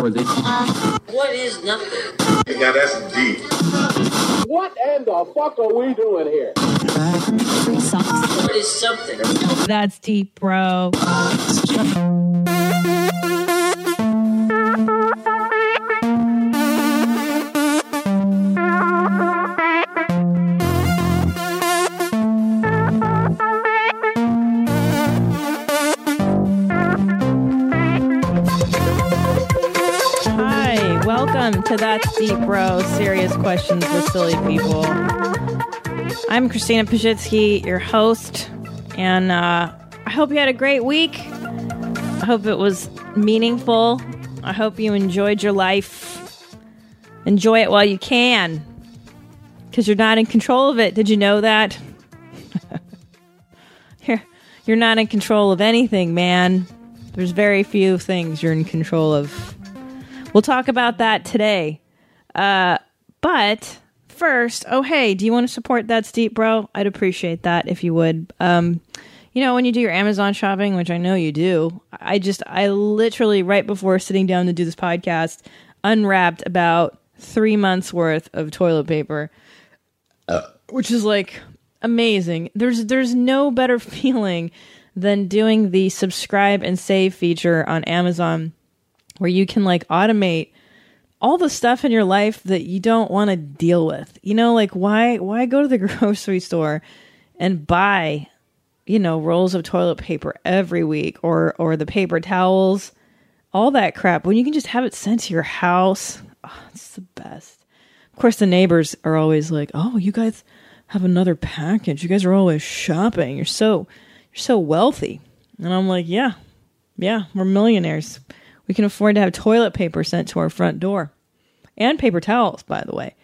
What is nothing? Now that's deep. What in the fuck are we doing here? What is something? That's deep, bro. Bro Serious Questions with Silly People. I'm Christina Pajitsky, your host, and uh, I hope you had a great week. I hope it was meaningful. I hope you enjoyed your life. Enjoy it while you can, because you're not in control of it. Did you know that? you're, you're not in control of anything, man. There's very few things you're in control of. We'll talk about that today. Uh, but first, oh hey, do you want to support That's Deep, bro? I'd appreciate that if you would. Um, you know, when you do your Amazon shopping, which I know you do, I just, I literally right before sitting down to do this podcast, unwrapped about three months worth of toilet paper, which is like amazing. There's, there's no better feeling than doing the subscribe and save feature on Amazon where you can like automate all the stuff in your life that you don't want to deal with. You know, like why why go to the grocery store and buy, you know, rolls of toilet paper every week or or the paper towels, all that crap when you can just have it sent to your house. Oh, it's the best. Of course the neighbors are always like, "Oh, you guys have another package. You guys are always shopping. You're so you're so wealthy." And I'm like, "Yeah. Yeah, we're millionaires." We can afford to have toilet paper sent to our front door and paper towels, by the way.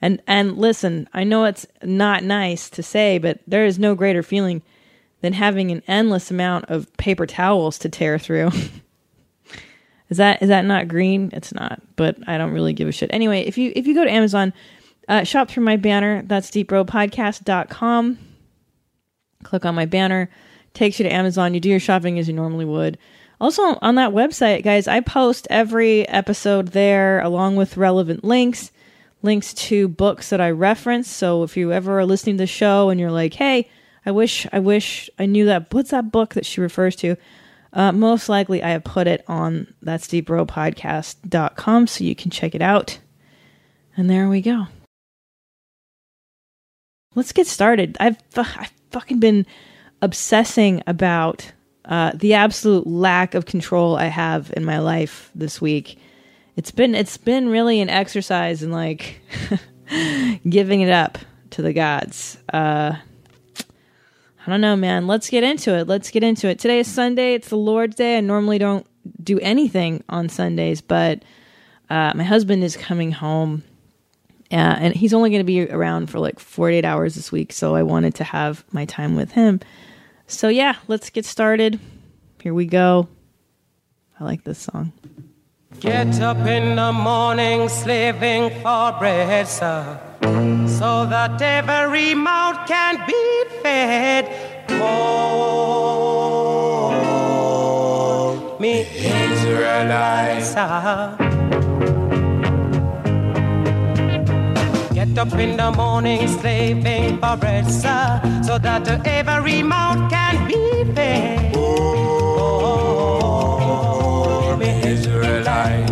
And and listen, I know it's not nice to say, but there is no greater feeling than having an endless amount of paper towels to tear through. is that is that not green? It's not, but I don't really give a shit. Anyway, if you if you go to Amazon, uh, shop through my banner. That's deepbropodcast.com. Click on my banner, takes you to Amazon. You do your shopping as you normally would. Also, on that website, guys, I post every episode there along with relevant links, links to books that I reference. So if you ever are listening to the show and you're like, hey, I wish, I wish I knew that, what's that book that she refers to? Uh, most likely, I have put it on that's deepbropodcast.com so you can check it out. And there we go. Let's get started. I've, I've fucking been obsessing about uh, the absolute lack of control I have in my life this week. It's been it's been really an exercise in like giving it up to the gods. Uh, I don't know, man. Let's get into it. Let's get into it. Today is Sunday. It's the Lord's Day. I normally don't do anything on Sundays, but uh, my husband is coming home. Uh, and he's only going to be around for like 48 hours this week, so I wanted to have my time with him. So yeah, let's get started. Here we go. I like this song. Get up in the morning, slaving for bread, sir, so that every mouth can be fed. Oh, me Israelites, sir. Up in the morning, slaving for bread, sir, so that every mouth can be fed. Oh, me Israelite.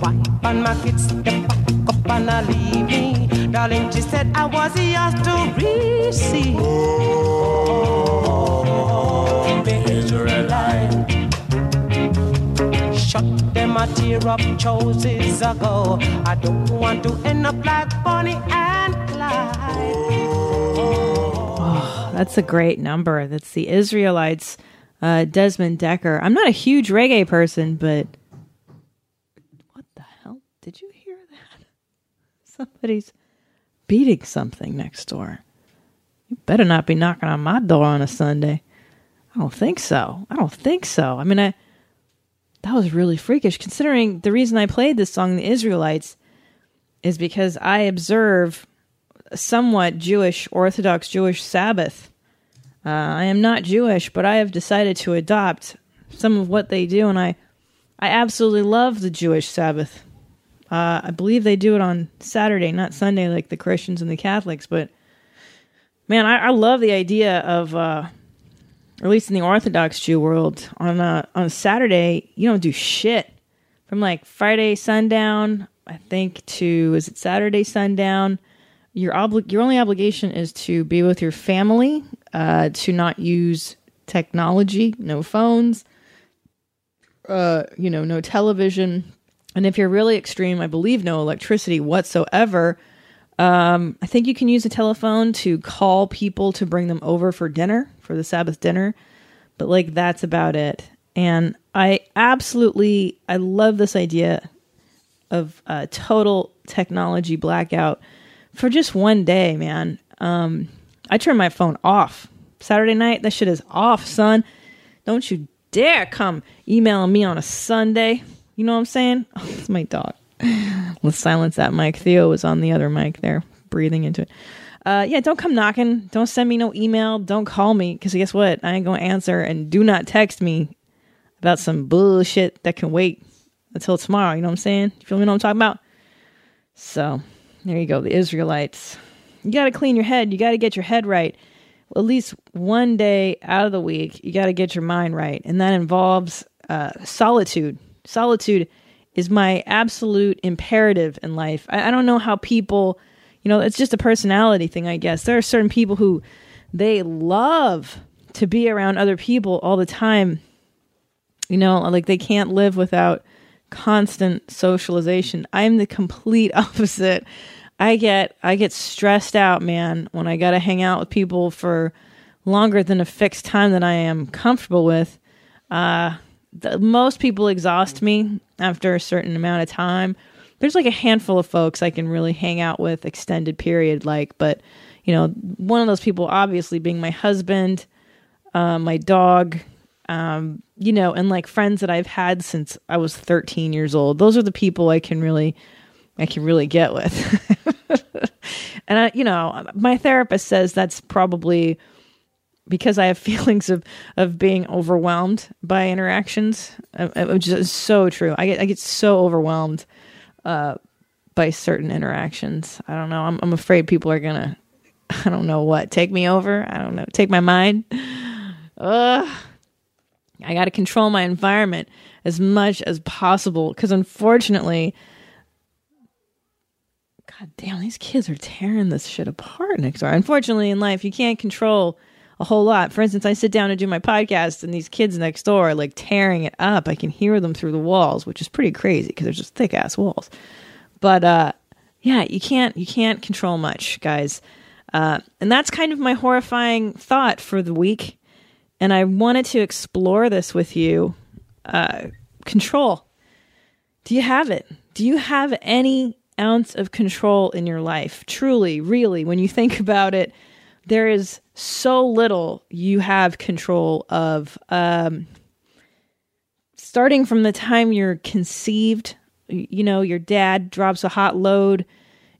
Wipe on my kids, step back up and I leave me. Darling, she said I was yours to receive. Oh, me Israelite. Shut them a tear up choices ago. I don't want to end up like Bonnie and Clyde. That's a great number. That's the Israelites, uh, Desmond Dekker. I'm not a huge reggae person, but what the hell? Did you hear that? Somebody's beating something next door. You better not be knocking on my door on a Sunday. I don't think so. I don't think so. I mean, I that was really freakish considering the reason I played this song, The Israelites, is because I observe somewhat Jewish, Orthodox Jewish Sabbath. Uh, I am not Jewish, but I have decided to adopt some of what they do, and I, I absolutely love the Jewish Sabbath. Uh, I believe they do it on Saturday, not Sunday, like the Christians and the Catholics. But man, I, I love the idea of, uh, or at least in the Orthodox Jew world, on a, on a Saturday you don't do shit from like Friday sundown, I think, to is it Saturday sundown. Your obli- your only obligation is to be with your family, uh, to not use technology, no phones, uh, you know, no television, and if you're really extreme, I believe no electricity whatsoever. Um, I think you can use a telephone to call people to bring them over for dinner for the Sabbath dinner, but like that's about it. And I absolutely I love this idea of a total technology blackout for just one day, man. Um, I turn my phone off Saturday night. That shit is off, son. Don't you dare come emailing me on a Sunday. You know what I'm saying? Oh, it's my dog. Let's silence that mic. Theo was on the other mic there, breathing into it. Uh, yeah, don't come knocking. Don't send me no email. Don't call me because guess what? I ain't gonna answer. And do not text me about some bullshit that can wait until tomorrow. You know what I'm saying? You feel me? Know what I'm talking about? So there you go. The Israelites. You got to clean your head. You got to get your head right. At least one day out of the week, you got to get your mind right, and that involves uh, solitude. Solitude is my absolute imperative in life. I, I don't know how people, you know, it's just a personality thing, I guess. There are certain people who they love to be around other people all the time. You know, like they can't live without constant socialization. I'm the complete opposite. I get I get stressed out, man, when I got to hang out with people for longer than a fixed time that I am comfortable with. Uh, the, most people exhaust me after a certain amount of time. There's like a handful of folks I can really hang out with extended period, like, but you know, one of those people obviously being my husband, uh, my dog, um, you know, and like friends that I've had since I was 13 years old. Those are the people I can really I can really get with. and I, you know, my therapist says that's probably because I have feelings of of being overwhelmed by interactions, uh, uh, which is so true. I get I get so overwhelmed uh, by certain interactions. I don't know. I'm I'm afraid people are gonna. I don't know what take me over. I don't know. Take my mind. Ugh. I got to control my environment as much as possible because unfortunately God damn, these kids are tearing this shit apart next door. Unfortunately, in life, you can't control a whole lot. For instance, I sit down to do my podcast, and these kids next door are like tearing it up. I can hear them through the walls, which is pretty crazy because they're just thick ass walls. But uh, yeah, you can't you can't control much, guys. Uh, and that's kind of my horrifying thought for the week. And I wanted to explore this with you. Uh, control. Do you have it? Do you have any ounce of control in your life. Truly, really, when you think about it, there is so little you have control of. Um, starting from the time you're conceived, you know, your dad drops a hot load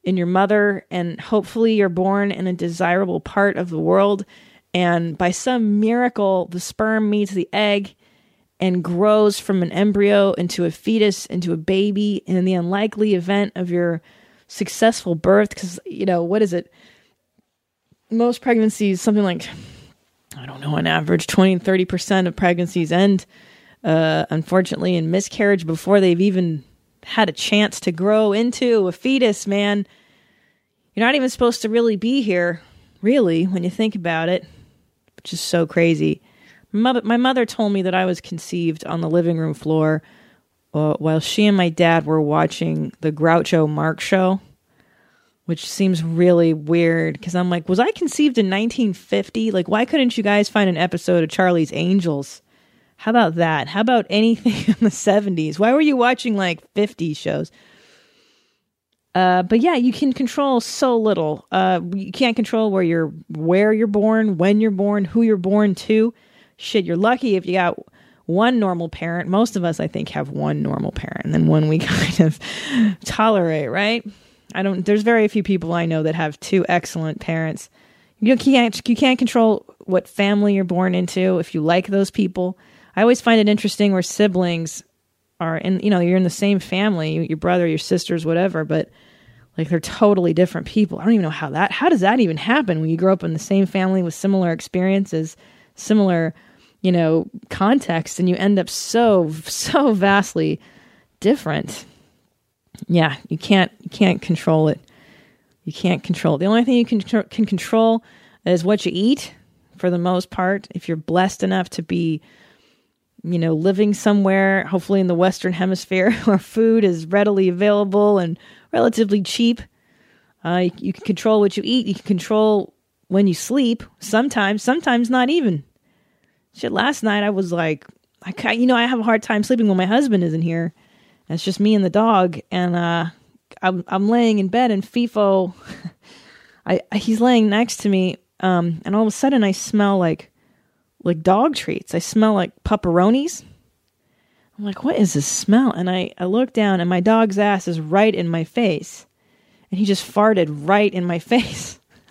in your mother, and hopefully you're born in a desirable part of the world. And by some miracle, the sperm meets the egg and grows from an embryo into a fetus, into a baby, and in the unlikely event of your successful birth, because, you know, what is it? Most pregnancies, something like, I don't know, on average, 20 and 30% of pregnancies end, uh, unfortunately, in miscarriage before they've even had a chance to grow into a fetus, man. You're not even supposed to really be here, really, when you think about it, which is so crazy. My mother told me that I was conceived on the living room floor uh, while she and my dad were watching the Groucho Marx show, which seems really weird because I'm like, was I conceived in 1950? Like, why couldn't you guys find an episode of Charlie's Angels? How about that? How about anything in the 70s? Why were you watching like 50s shows? Uh, but yeah, you can control so little. Uh, you can't control where you're where you're born, when you're born, who you're born to shit, you're lucky if you got one normal parent. Most of us, I think, have one normal parent, and then one we kind of tolerate, right? I don't. There's very few people I know that have two excellent parents. You can't you can't control what family you're born into if you like those people. I always find it interesting where siblings are and you know you're in the same family your brother your sisters whatever but like they're totally different people i don't even know how that how does that even happen when you grow up in the same family with similar experiences similar you know context and you end up so so vastly different yeah you can't you can't control it you can't control the only thing you can can control is what you eat for the most part if you're blessed enough to be you know, living somewhere, hopefully in the Western Hemisphere, where food is readily available and relatively cheap. Uh, you, you, can control what you eat. You can control when you sleep. Sometimes, sometimes not even. Shit, last night I was like, I, you know, I have a hard time sleeping when my husband isn't here. It's just me and the dog, and uh, I'm I'm laying in bed, and FIFO, I he's laying next to me, um, and all of a sudden I smell like like dog treats. I smell like pepperonis. I'm like, what is this smell? And I, I look down and my dog's ass is right in my face. And he just farted right in my face.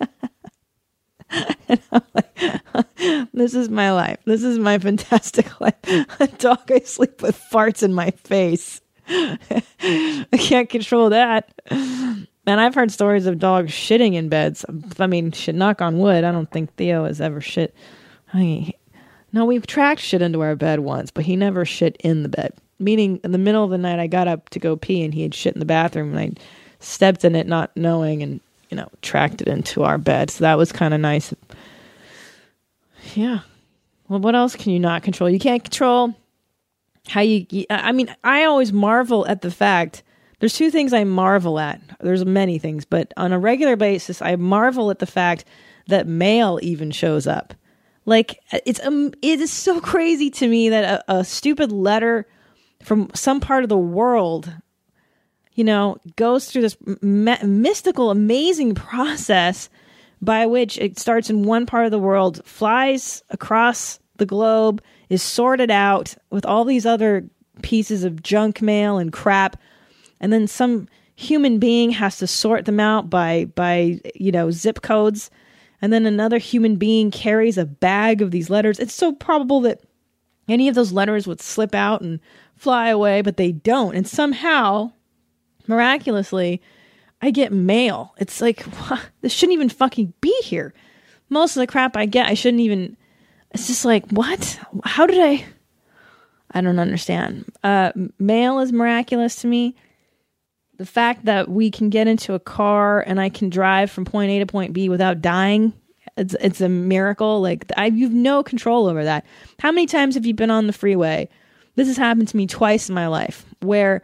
like, this is my life. This is my fantastic life. A dog I sleep with farts in my face. I can't control that. And I've heard stories of dogs shitting in beds. I mean, shit, knock on wood. I don't think Theo has ever shit. I no, we've tracked shit into our bed once, but he never shit in the bed. Meaning, in the middle of the night, I got up to go pee and he had shit in the bathroom and I stepped in it not knowing and, you know, tracked it into our bed. So that was kind of nice. Yeah. Well, what else can you not control? You can't control how you. I mean, I always marvel at the fact. There's two things I marvel at. There's many things, but on a regular basis, I marvel at the fact that mail even shows up. Like it's um, it is so crazy to me that a, a stupid letter from some part of the world, you know, goes through this mystical, amazing process by which it starts in one part of the world, flies across the globe, is sorted out with all these other pieces of junk mail and crap, and then some human being has to sort them out by by you know zip codes and then another human being carries a bag of these letters, it's so probable that any of those letters would slip out and fly away, but they don't. And somehow, miraculously, I get mail. It's like, this shouldn't even fucking be here. Most of the crap I get, I shouldn't even. It's just like, what? How did I? I don't understand. Uh, mail is miraculous to me the fact that we can get into a car and I can drive from point A to point B without dying, it's it's a miracle. Like I you've no control over that. How many times have you been on the freeway? This has happened to me twice in my life where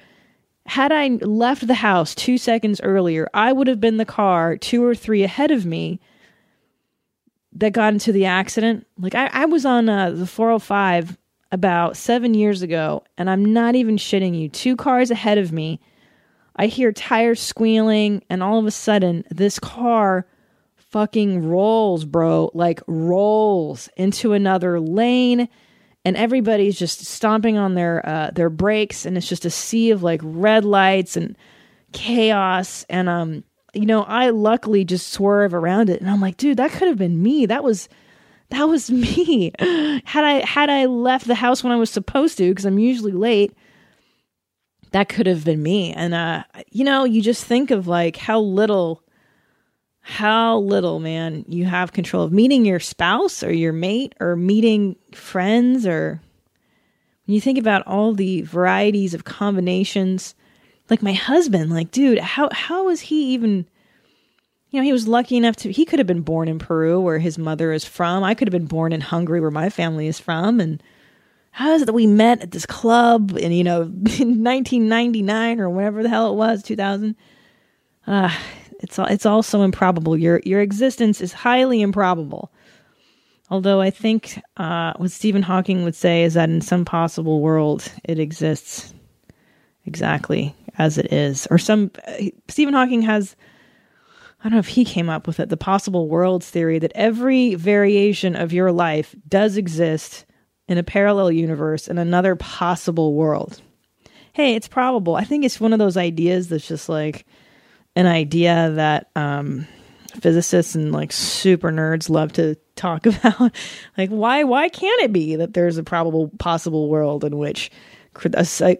had I left the house 2 seconds earlier, I would have been the car 2 or 3 ahead of me that got into the accident. Like I, I was on uh, the 405 about 7 years ago and I'm not even shitting you. Two cars ahead of me I hear tires squealing, and all of a sudden, this car fucking rolls, bro, like rolls into another lane, and everybody's just stomping on their uh, their brakes, and it's just a sea of like red lights and chaos. And um, you know, I luckily just swerve around it, and I'm like, dude, that could have been me. That was that was me. had I had I left the house when I was supposed to, because I'm usually late that could have been me. And, uh, you know, you just think of like how little, how little, man, you have control of meeting your spouse or your mate or meeting friends or when you think about all the varieties of combinations, like my husband, like, dude, how, how was he even, you know, he was lucky enough to, he could have been born in Peru where his mother is from. I could have been born in Hungary where my family is from. And, how is it that we met at this club in you know in 1999 or whatever the hell it was 2000 uh, it's all it's all so improbable. Your your existence is highly improbable. Although i think uh, what stephen hawking would say is that in some possible world it exists. Exactly as it is or some uh, stephen hawking has I don't know if he came up with it, the possible worlds theory that every variation of your life does exist in a parallel universe in another possible world. Hey, it's probable. I think it's one of those ideas that's just like an idea that um, physicists and like super nerds love to talk about. like, why why can't it be that there's a probable possible world in which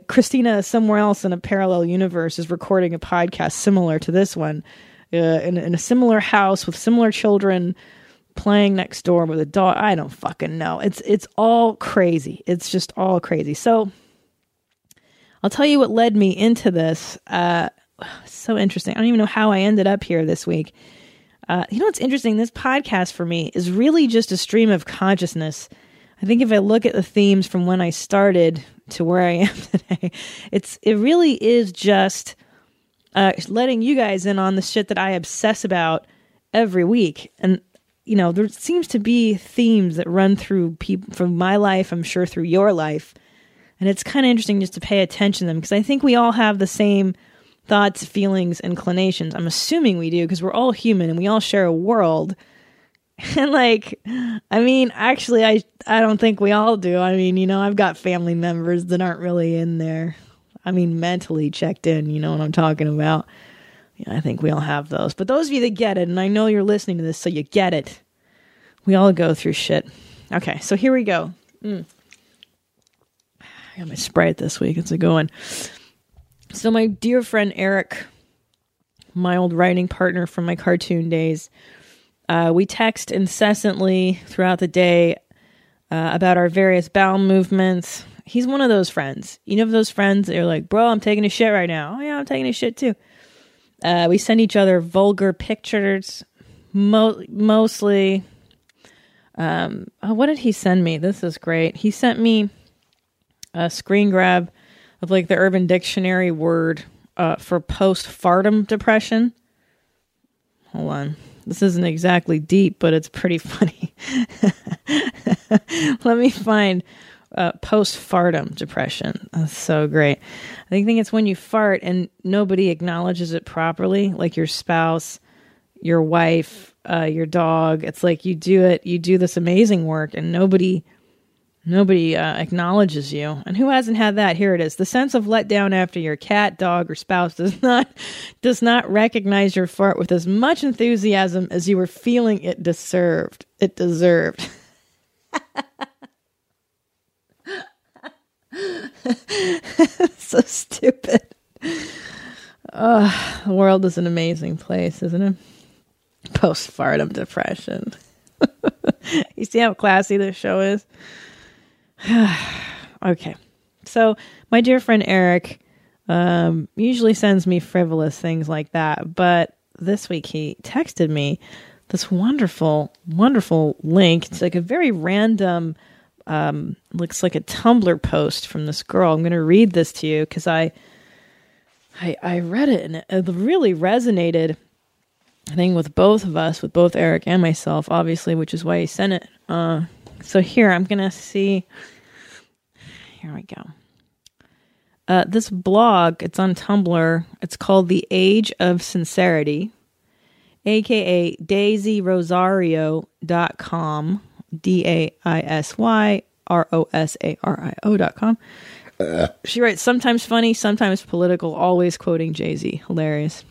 Christina somewhere else in a parallel universe is recording a podcast similar to this one uh, in, in a similar house with similar children playing next door with a dog. I don't fucking know. It's it's all crazy. It's just all crazy. So I'll tell you what led me into this. Uh, so interesting. I don't even know how I ended up here this week. Uh, you know what's interesting? This podcast for me is really just a stream of consciousness. I think if I look at the themes from when I started to where I am today, it's it really is just uh, letting you guys in on the shit that I obsess about every week. And you know, there seems to be themes that run through people from my life. I'm sure through your life, and it's kind of interesting just to pay attention to them because I think we all have the same thoughts, feelings, inclinations. I'm assuming we do because we're all human and we all share a world. And like, I mean, actually, I I don't think we all do. I mean, you know, I've got family members that aren't really in there. I mean, mentally checked in. You know what I'm talking about. Yeah, I think we all have those. But those of you that get it, and I know you're listening to this, so you get it. We all go through shit. Okay, so here we go. Mm. I got my Sprite this week. It's a good one. So my dear friend Eric, my old writing partner from my cartoon days, uh, we text incessantly throughout the day uh, about our various bowel movements. He's one of those friends. You know, those friends that are like, bro, I'm taking a shit right now. Oh, yeah, I'm taking a shit too. Uh, we send each other vulgar pictures, mo- mostly. Um, oh, what did he send me? This is great. He sent me a screen grab of like the Urban Dictionary word uh, for post-fartum depression. Hold on. This isn't exactly deep, but it's pretty funny. Let me find uh, post-fartum depression. That's so great. I think, think it's when you fart and nobody acknowledges it properly, like your spouse, your wife, uh, your dog. It's like you do it, you do this amazing work, and nobody Nobody uh, acknowledges you. And who hasn't had that? Here it is. The sense of letdown after your cat, dog, or spouse does not does not recognize your fart with as much enthusiasm as you were feeling it deserved. It deserved. so stupid. Oh, the world is an amazing place, isn't it? Post-fartum depression. you see how classy this show is? okay. So, my dear friend Eric um, usually sends me frivolous things like that, but this week he texted me this wonderful, wonderful link. It's like a very random, um, looks like a Tumblr post from this girl. I'm going to read this to you because I, I, I read it and it really resonated. I think with both of us, with both Eric and myself, obviously, which is why he sent it. Uh, so here, I'm going to see. Here we go. Uh, this blog, it's on Tumblr. It's called The Age of Sincerity, aka daisyrosario.com. D A I S Y R O S A R I O.com. She writes sometimes funny, sometimes political, always quoting Jay Z. Hilarious.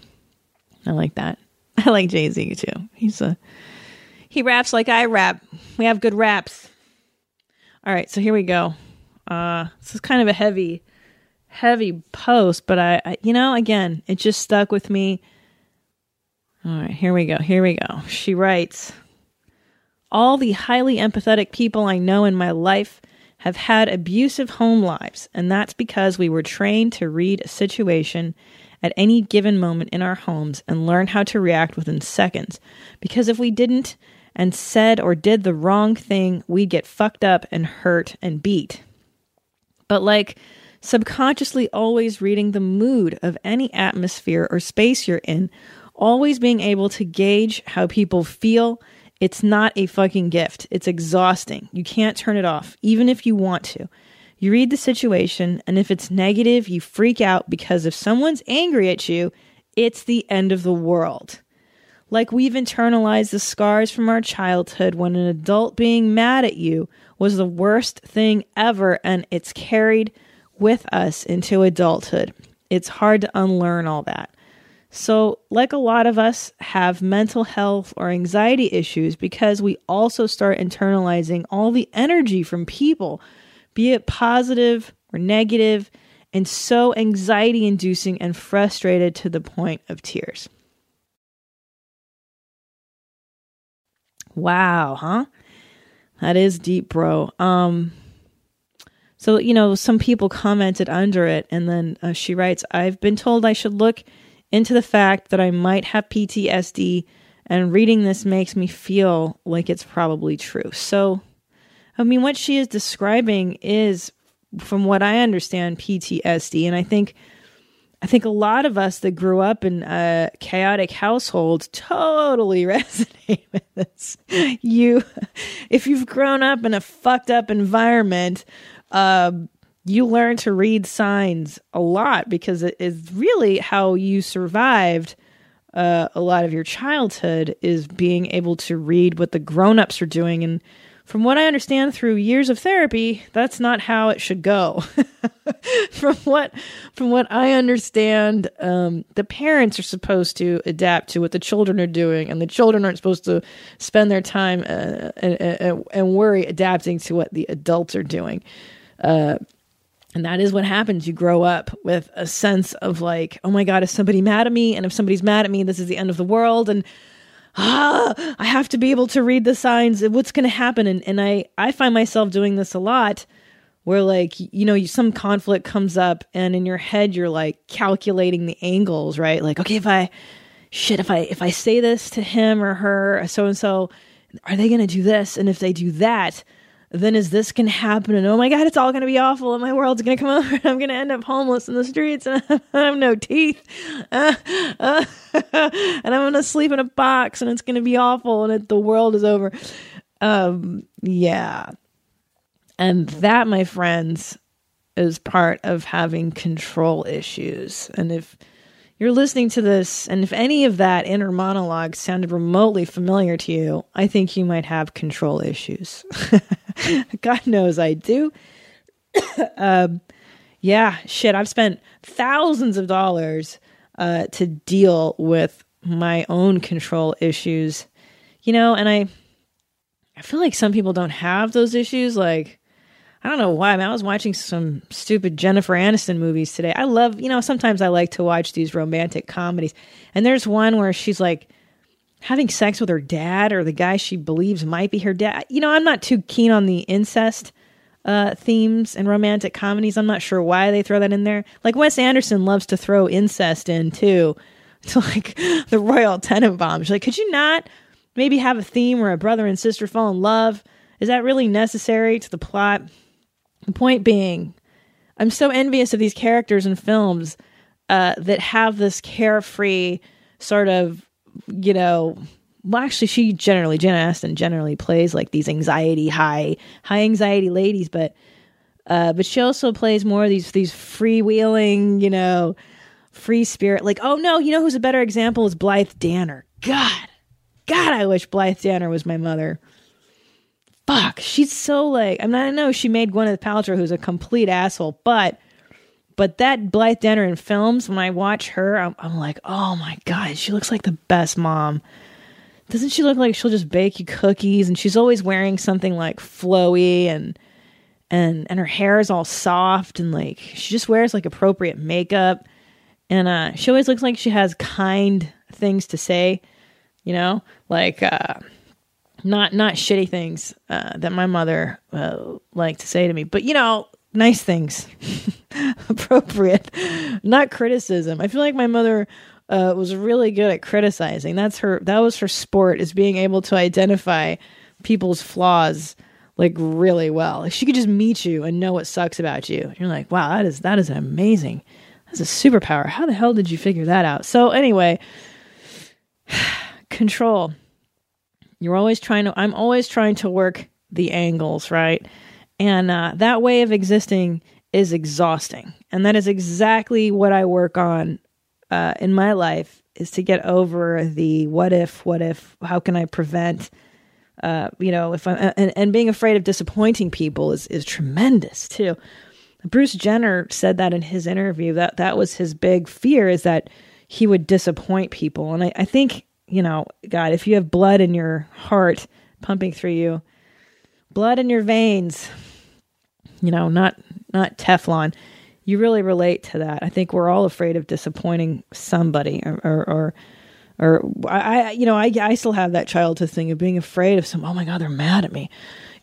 I like that. I like Jay Z too. He's a he raps like I rap. We have good raps. All right, so here we go. Uh, this is kind of a heavy, heavy post, but I, I, you know, again, it just stuck with me. All right, here we go. Here we go. She writes All the highly empathetic people I know in my life have had abusive home lives, and that's because we were trained to read a situation at any given moment in our homes and learn how to react within seconds. Because if we didn't and said or did the wrong thing, we'd get fucked up and hurt and beat. But like subconsciously always reading the mood of any atmosphere or space you're in, always being able to gauge how people feel. It's not a fucking gift. It's exhausting. You can't turn it off, even if you want to. You read the situation, and if it's negative, you freak out because if someone's angry at you, it's the end of the world. Like we've internalized the scars from our childhood when an adult being mad at you was the worst thing ever, and it's carried with us into adulthood. It's hard to unlearn all that. So, like a lot of us have mental health or anxiety issues because we also start internalizing all the energy from people be it positive or negative, and so anxiety inducing and frustrated to the point of tears. Wow, huh? That is deep, bro. Um so, you know, some people commented under it and then uh, she writes, "I've been told I should look into the fact that I might have PTSD and reading this makes me feel like it's probably true." So, I mean, what she is describing is from what I understand PTSD and I think I think a lot of us that grew up in a chaotic household totally resonate with this. You, if you've grown up in a fucked up environment, uh, you learn to read signs a lot because it is really how you survived uh, a lot of your childhood is being able to read what the grown-ups are doing and from what I understand through years of therapy, that's not how it should go. from what from what I understand, um, the parents are supposed to adapt to what the children are doing, and the children aren't supposed to spend their time uh, and, and, and, worry adapting to what the adults are doing. Uh, and that is what happens. You grow up with a sense of like, oh my God, is somebody mad at me? And if somebody's mad at me, this is the end of the world. And ah, I have to be able to read the signs of what's going to happen. And, and I, I find myself doing this a lot where like, you know, some conflict comes up and in your head, you're like calculating the angles, right? Like, okay, if I, shit, if I, if I say this to him or her, so and so, are they going to do this? And if they do that, then is this going to happen? And oh my God, it's all going to be awful. And my world's going to come over and I'm going to end up homeless in the streets and I have no teeth. Uh, uh, and I'm going to sleep in a box and it's going to be awful and it, the world is over. Um, yeah. And that, my friends, is part of having control issues. And if, you're listening to this, and if any of that inner monologue sounded remotely familiar to you, I think you might have control issues. God knows I do. um, yeah, shit, I've spent thousands of dollars uh, to deal with my own control issues, you know, and I, I feel like some people don't have those issues. Like, I don't know why. I, mean, I was watching some stupid Jennifer Aniston movies today. I love, you know, sometimes I like to watch these romantic comedies. And there's one where she's like having sex with her dad or the guy she believes might be her dad. You know, I'm not too keen on the incest uh, themes and romantic comedies. I'm not sure why they throw that in there. Like Wes Anderson loves to throw incest in too. To like the Royal Tenenbaums. Like, could you not maybe have a theme where a brother and sister fall in love? Is that really necessary to the plot? The point being, I'm so envious of these characters in films uh, that have this carefree sort of, you know, well, actually, she generally, Jen Aniston generally plays like these anxiety high, high anxiety ladies, but, uh, but she also plays more of these these freewheeling, you know, free spirit. Like, oh no, you know who's a better example is Blythe Danner. God, God, I wish Blythe Danner was my mother fuck, she's so like. I mean, I know she made Gwyneth Paltrow, who's a complete asshole, but but that Blythe Danner in films, when I watch her, I'm, I'm like, oh my god, she looks like the best mom. Doesn't she look like she'll just bake you cookies? And she's always wearing something like flowy and and and her hair is all soft and like she just wears like appropriate makeup. And uh, she always looks like she has kind things to say, you know, like uh, not not shitty things uh, that my mother uh, liked to say to me, but you know, nice things, appropriate, not criticism. I feel like my mother uh, was really good at criticizing. That's her. That was her sport is being able to identify people's flaws like really well. she could just meet you and know what sucks about you. You're like, wow, that is that is amazing. That's a superpower. How the hell did you figure that out? So anyway, control you're always trying to, I'm always trying to work the angles, right? And uh, that way of existing is exhausting. And that is exactly what I work on uh, in my life is to get over the what if, what if, how can I prevent, uh, you know, if I'm, and, and being afraid of disappointing people is, is tremendous too. Bruce Jenner said that in his interview that that was his big fear is that he would disappoint people. And I, I think you know, God, if you have blood in your heart pumping through you, blood in your veins, you know, not not Teflon. You really relate to that. I think we're all afraid of disappointing somebody, or or, or, or I, you know, I, I still have that childhood thing of being afraid of some. Oh my God, they're mad at me.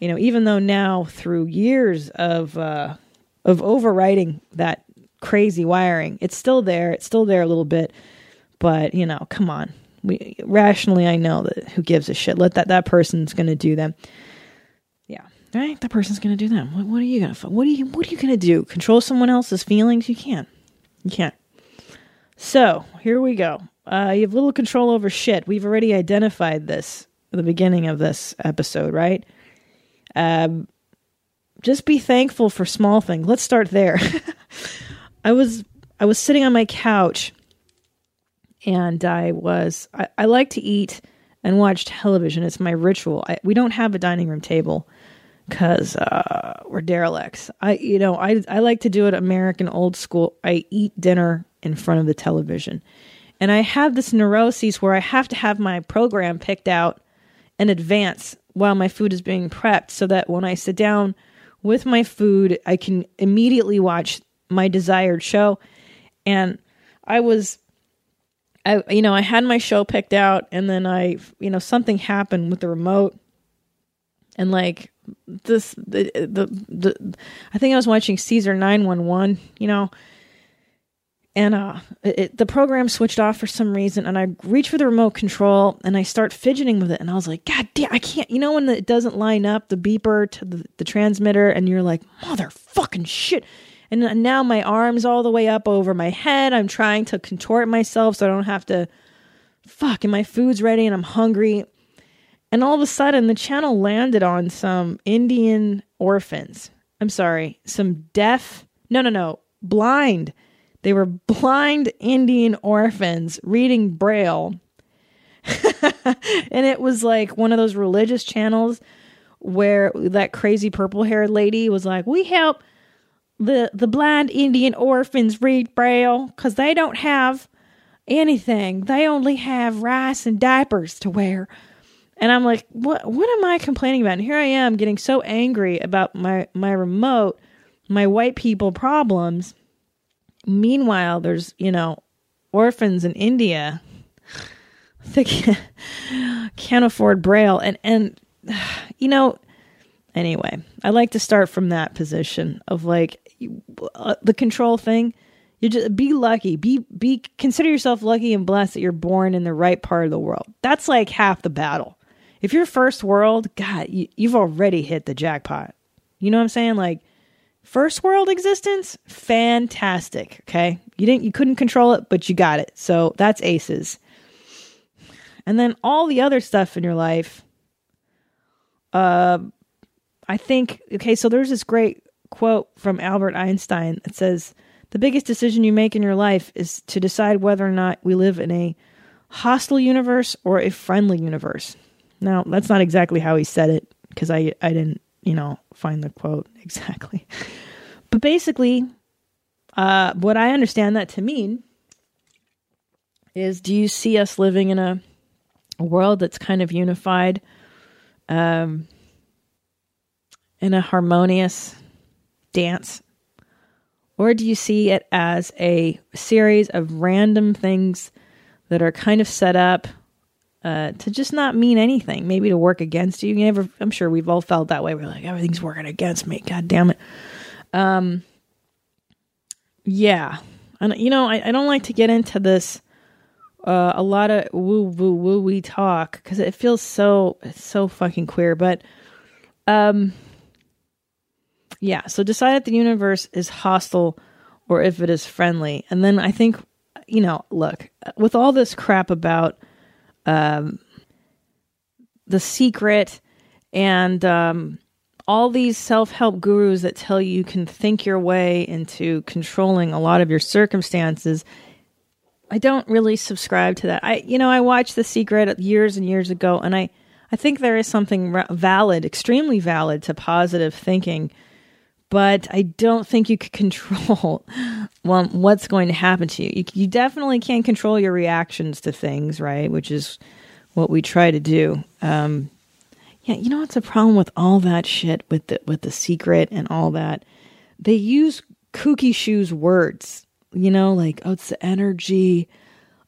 You know, even though now through years of uh, of overriding that crazy wiring, it's still there. It's still there a little bit, but you know, come on. We rationally, I know that who gives a shit. Let that that person's going to do them right? That person's going to do that. What, what are you going to? What are you? What are you going to do? Control someone else's feelings? You can't. You can't. So here we go. Uh, you have little control over shit. We've already identified this at the beginning of this episode, right? Um, just be thankful for small things. Let's start there. I was I was sitting on my couch, and I was I, I like to eat and watch television. It's my ritual. I, we don't have a dining room table because uh, we're derelicts. I, you know, I I like to do it American old school. I eat dinner in front of the television, and I have this neuroses where I have to have my program picked out in advance while my food is being prepped, so that when I sit down with my food, I can immediately watch my desired show. And I was I you know, I had my show picked out and then I you know, something happened with the remote and like this the, the the I think I was watching Cesar 911, you know, and uh it, the program switched off for some reason and I reach for the remote control and I start fidgeting with it and I was like god damn I can't you know when it doesn't line up the beeper to the, the transmitter and you're like motherfucking shit. And now my arms all the way up over my head I'm trying to contort myself so I don't have to fuck and my food's ready and I'm hungry and all of a sudden, the channel landed on some Indian orphans. I'm sorry, some deaf, no, no, no, blind. They were blind Indian orphans reading Braille. and it was like one of those religious channels where that crazy purple haired lady was like, We help the, the blind Indian orphans read Braille because they don't have anything. They only have rice and diapers to wear. And I'm like, what what am I complaining about? And here I am getting so angry about my my remote, my white people problems. Meanwhile, there's, you know, orphans in India that can't, afford braille and and you know, anyway, I like to start from that position of like uh, the control thing. You just be lucky. Be be consider yourself lucky and blessed that you're born in the right part of the world. That's like half the battle if you're first world, God, you, you've already hit the jackpot. You know what I'm saying? Like first world existence, fantastic. Okay, you didn't, you couldn't control it, but you got it. So that's aces. And then all the other stuff in your life. Uh, I think okay. So there's this great quote from Albert Einstein that says, "The biggest decision you make in your life is to decide whether or not we live in a hostile universe or a friendly universe." Now, that's not exactly how he said it because I, I didn't, you know, find the quote exactly. But basically, uh, what I understand that to mean is do you see us living in a, a world that's kind of unified, um, in a harmonious dance? Or do you see it as a series of random things that are kind of set up uh, to just not mean anything, maybe to work against you. You never, I'm sure we've all felt that way. We're like, everything's working against me. God damn it. Um, yeah. And, you know, I, I don't like to get into this, uh, a lot of woo woo woo we talk because it feels so, so fucking queer. But, um, yeah. So decide if the universe is hostile or if it is friendly. And then I think, you know, look, with all this crap about, um, the secret and um, all these self-help gurus that tell you you can think your way into controlling a lot of your circumstances. I don't really subscribe to that. I you know i watched the secret years and years ago and i i think there is something valid extremely valid to positive thinking but I don't think you can control well, what's going to happen to you. you. You definitely can't control your reactions to things, right? Which is what we try to do. Um, Yeah, you know what's the problem with all that shit with the with the secret and all that? They use kooky shoes words. You know, like oh, it's the energy,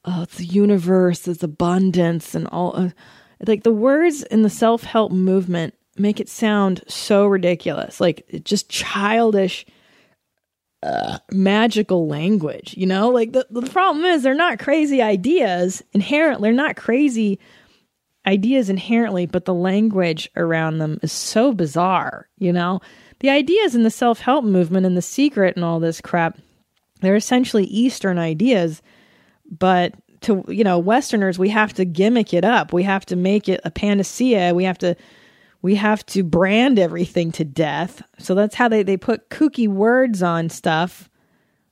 oh, it's the universe, it's abundance, and all. Uh, like the words in the self help movement make it sound so ridiculous, like just childish, uh, magical language. You know, like the the problem is they're not crazy ideas inherently. They're not crazy ideas inherently, but the language around them is so bizarre, you know? The ideas in the self help movement and the secret and all this crap, they're essentially Eastern ideas, but to, you know, Westerners, we have to gimmick it up. We have to make it a panacea. We have to. We have to brand everything to death. So that's how they, they put kooky words on stuff.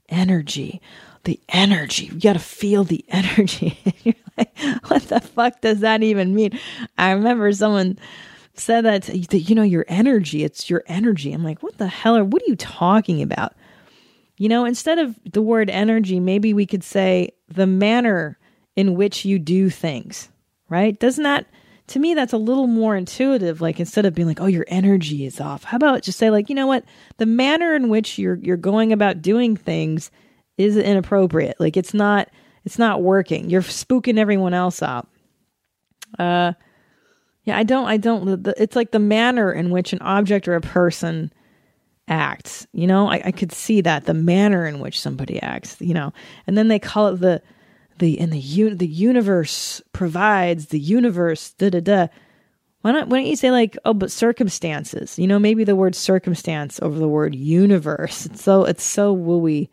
Energy the energy. You got to feel the energy. You're like, what the fuck does that even mean? I remember someone said that, that, you know, your energy, it's your energy. I'm like, what the hell are, what are you talking about? You know, instead of the word energy, maybe we could say the manner in which you do things, right? Doesn't that, to me, that's a little more intuitive. Like instead of being like, oh, your energy is off, how about just say like, you know what, the manner in which you're, you're going about doing things is inappropriate. Like it's not it's not working. You're spooking everyone else up. Uh yeah, I don't I don't it's like the manner in which an object or a person acts. You know, I, I could see that the manner in which somebody acts. You know, and then they call it the the and the un, the universe provides the universe da da da. Why not? Why don't you say like oh, but circumstances? You know, maybe the word circumstance over the word universe. It's so it's so wooey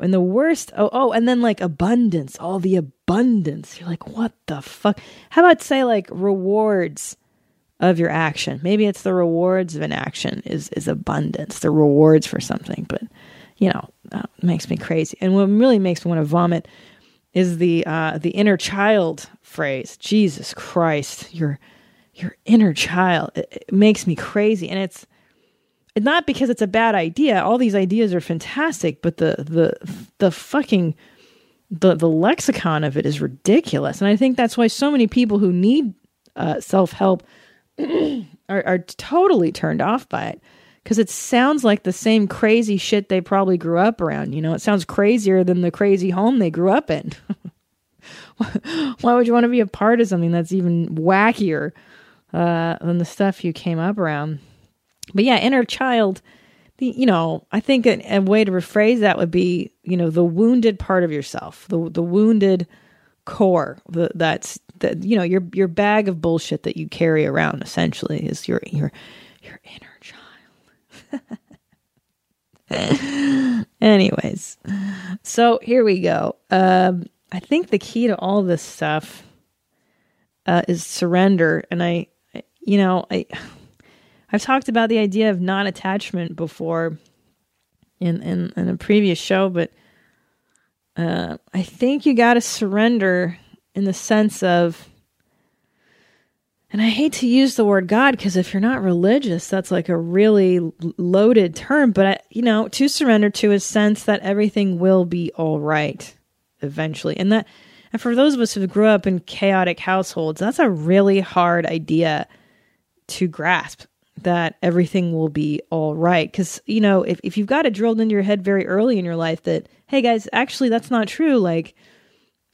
and the worst, oh, oh, and then like abundance, all the abundance. You're like, what the fuck? How about say like rewards of your action? Maybe it's the rewards of an action is is abundance, the rewards for something. But you know, that makes me crazy. And what really makes me want to vomit is the uh, the inner child phrase. Jesus Christ, your your inner child. It, it makes me crazy, and it's not because it's a bad idea. All these ideas are fantastic, but the the the fucking the the lexicon of it is ridiculous. And I think that's why so many people who need uh, self help are, are totally turned off by it because it sounds like the same crazy shit they probably grew up around. You know, it sounds crazier than the crazy home they grew up in. Why would you want to be a part of something that's even wackier uh, than the stuff you came up around? But yeah, inner child, the, you know, I think a, a, way to rephrase that would be, you know, the wounded part of yourself, the the wounded core. The, that's that you know your your bag of bullshit that you carry around essentially is your your. Anyways, so here we go. Um, I think the key to all this stuff uh, is surrender, and I, you know, I I've talked about the idea of non attachment before in, in, in a previous show, but uh, I think you got to surrender in the sense of, and I hate to use the word God because if you're not religious, that's like a really loaded term, but I, you know, to surrender to a sense that everything will be all right eventually. And that, and for those of us who grew up in chaotic households, that's a really hard idea to grasp that everything will be all right. Because, you know, if, if you've got it drilled into your head very early in your life that, hey guys, actually that's not true, like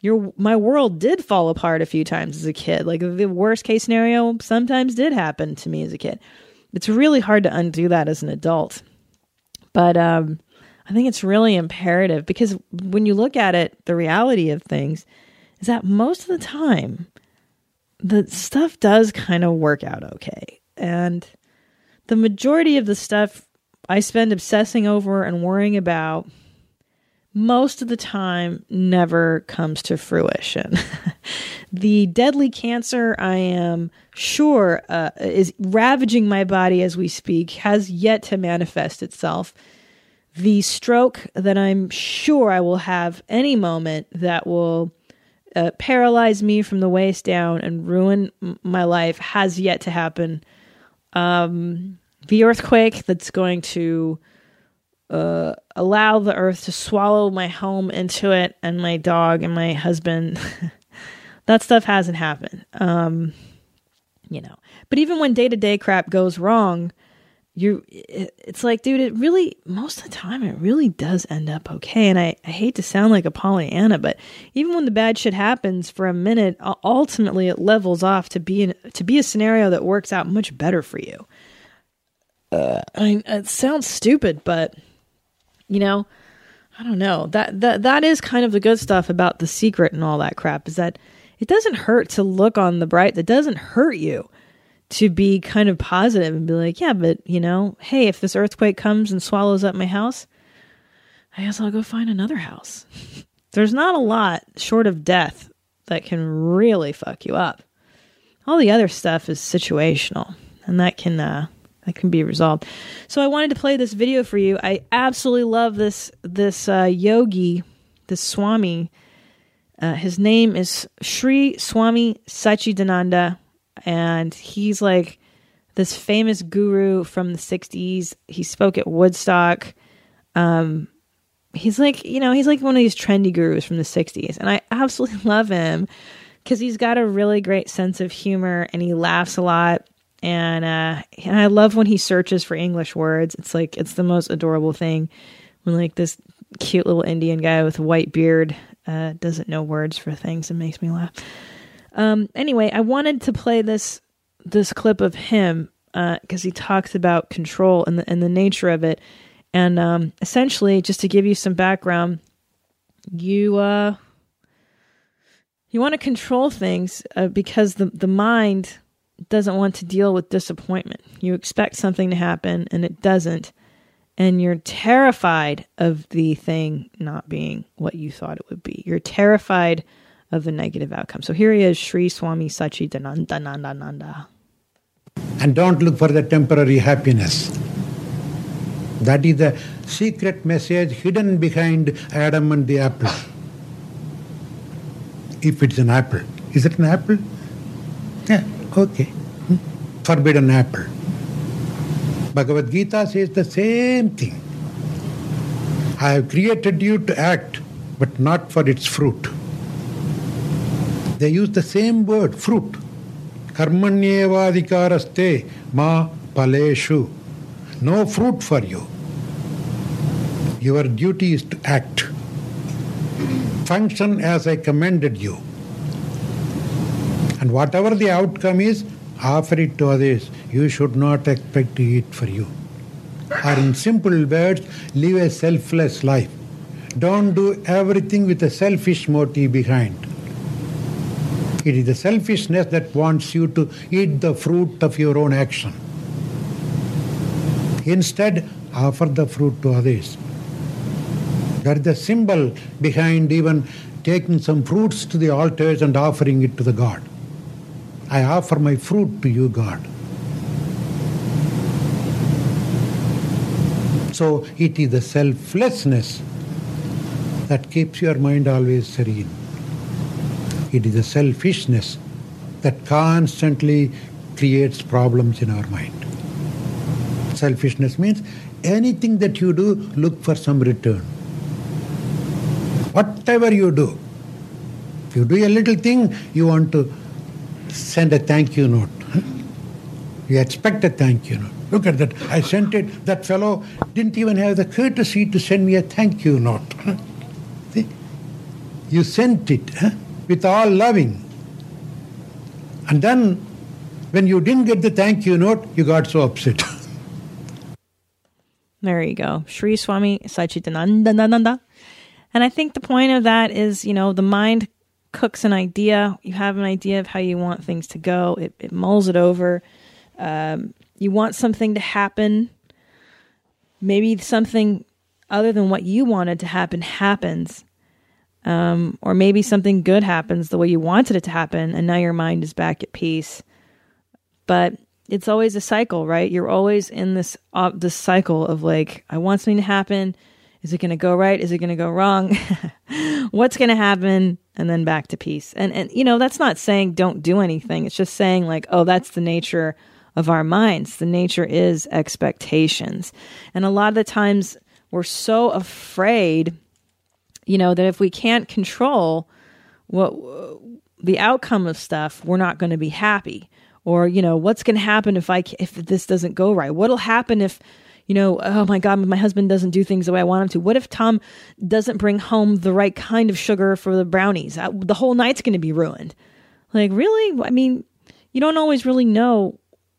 your my world did fall apart a few times as a kid. Like the worst case scenario sometimes did happen to me as a kid. It's really hard to undo that as an adult. But um I think it's really imperative because when you look at it, the reality of things is that most of the time the stuff does kind of work out okay. And the majority of the stuff I spend obsessing over and worrying about most of the time never comes to fruition. the deadly cancer I am sure uh, is ravaging my body as we speak has yet to manifest itself. The stroke that I'm sure I will have any moment that will uh, paralyze me from the waist down and ruin my life has yet to happen. Um, the earthquake that's going to uh, allow the earth to swallow my home into it and my dog and my husband. that stuff hasn't happened. Um, you know, But even when day to day crap goes wrong, you it's like dude it really most of the time it really does end up okay and I, I hate to sound like a pollyanna but even when the bad shit happens for a minute ultimately it levels off to be an, to be a scenario that works out much better for you uh, I mean, it sounds stupid but you know i don't know that that that is kind of the good stuff about the secret and all that crap is that it doesn't hurt to look on the bright that doesn't hurt you to be kind of positive and be like, yeah, but you know, hey, if this earthquake comes and swallows up my house, I guess I'll go find another house. There's not a lot short of death that can really fuck you up. All the other stuff is situational, and that can uh, that can be resolved. So I wanted to play this video for you. I absolutely love this this uh, yogi, this Swami. Uh, his name is Sri Swami Satchidananda and he's like this famous guru from the 60s. He spoke at Woodstock. Um, he's like, you know, he's like one of these trendy gurus from the 60s. And I absolutely love him because he's got a really great sense of humor and he laughs a lot. And, uh, and I love when he searches for English words. It's like, it's the most adorable thing when like this cute little Indian guy with a white beard uh, doesn't know words for things. It makes me laugh. Um, anyway, I wanted to play this this clip of him because uh, he talks about control and the, and the nature of it, and um, essentially, just to give you some background, you uh, you want to control things uh, because the the mind doesn't want to deal with disappointment. You expect something to happen and it doesn't, and you're terrified of the thing not being what you thought it would be. You're terrified of the negative outcome. So here he is, Sri Swami Sachi Dananda. Nanda Nanda. And don't look for the temporary happiness. That is the secret message hidden behind Adam and the apple. If it's an apple. Is it an apple? Yeah, okay. Hmm? Forbidden apple. Bhagavad Gita says the same thing. I have created you to act, but not for its fruit. They use the same word, fruit. Karmanyevadikaraste ma paleshu. No fruit for you. Your duty is to act. Function as I commanded you. And whatever the outcome is, offer it to others. You should not expect to eat for you. Or in simple words, live a selfless life. Don't do everything with a selfish motive behind. It is the selfishness that wants you to eat the fruit of your own action. Instead, offer the fruit to others. That is the symbol behind even taking some fruits to the altars and offering it to the God. I offer my fruit to you, God. So it is the selflessness that keeps your mind always serene. It is the selfishness that constantly creates problems in our mind. Selfishness means anything that you do, look for some return. Whatever you do, if you do a little thing, you want to send a thank you note. You expect a thank you note. Look at that. I sent it. That fellow didn't even have the courtesy to send me a thank you note. See? You sent it. Huh? with all loving. And then, when you didn't get the thank you note, you got so upset. there you go. Sri Swami Satchidananda. And I think the point of that is, you know, the mind cooks an idea. You have an idea of how you want things to go, it, it mulls it over. Um, you want something to happen. Maybe something other than what you wanted to happen happens. Um, or maybe something good happens the way you wanted it to happen, and now your mind is back at peace. But it's always a cycle, right? You're always in this uh, this cycle of like, I want something to happen. Is it going to go right? Is it going to go wrong? What's going to happen? And then back to peace. And and you know, that's not saying don't do anything. It's just saying like, oh, that's the nature of our minds. The nature is expectations. And a lot of the times we're so afraid you know that if we can't control what the outcome of stuff we're not going to be happy or you know what's going to happen if i if this doesn't go right what'll happen if you know oh my god my husband doesn't do things the way i want him to. What if tom doesn't bring home the right kind of sugar for the brownies? The whole night's going to be ruined. Like really? I mean you don't always really know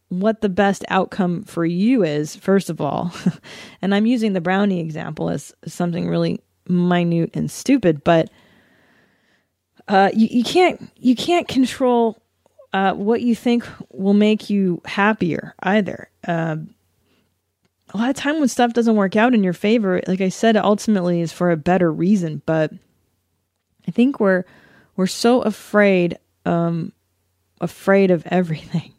what the best outcome for you is first of all. And i'm using the brownie example as something really minute and stupid but uh, you, you can't you can't control uh, what you think will make you happier either. Uh, a lot of time when stuff doesn't work out in your favor, like I said, ultimately is for a better reason. But I think we're we're so afraid um, afraid of everything.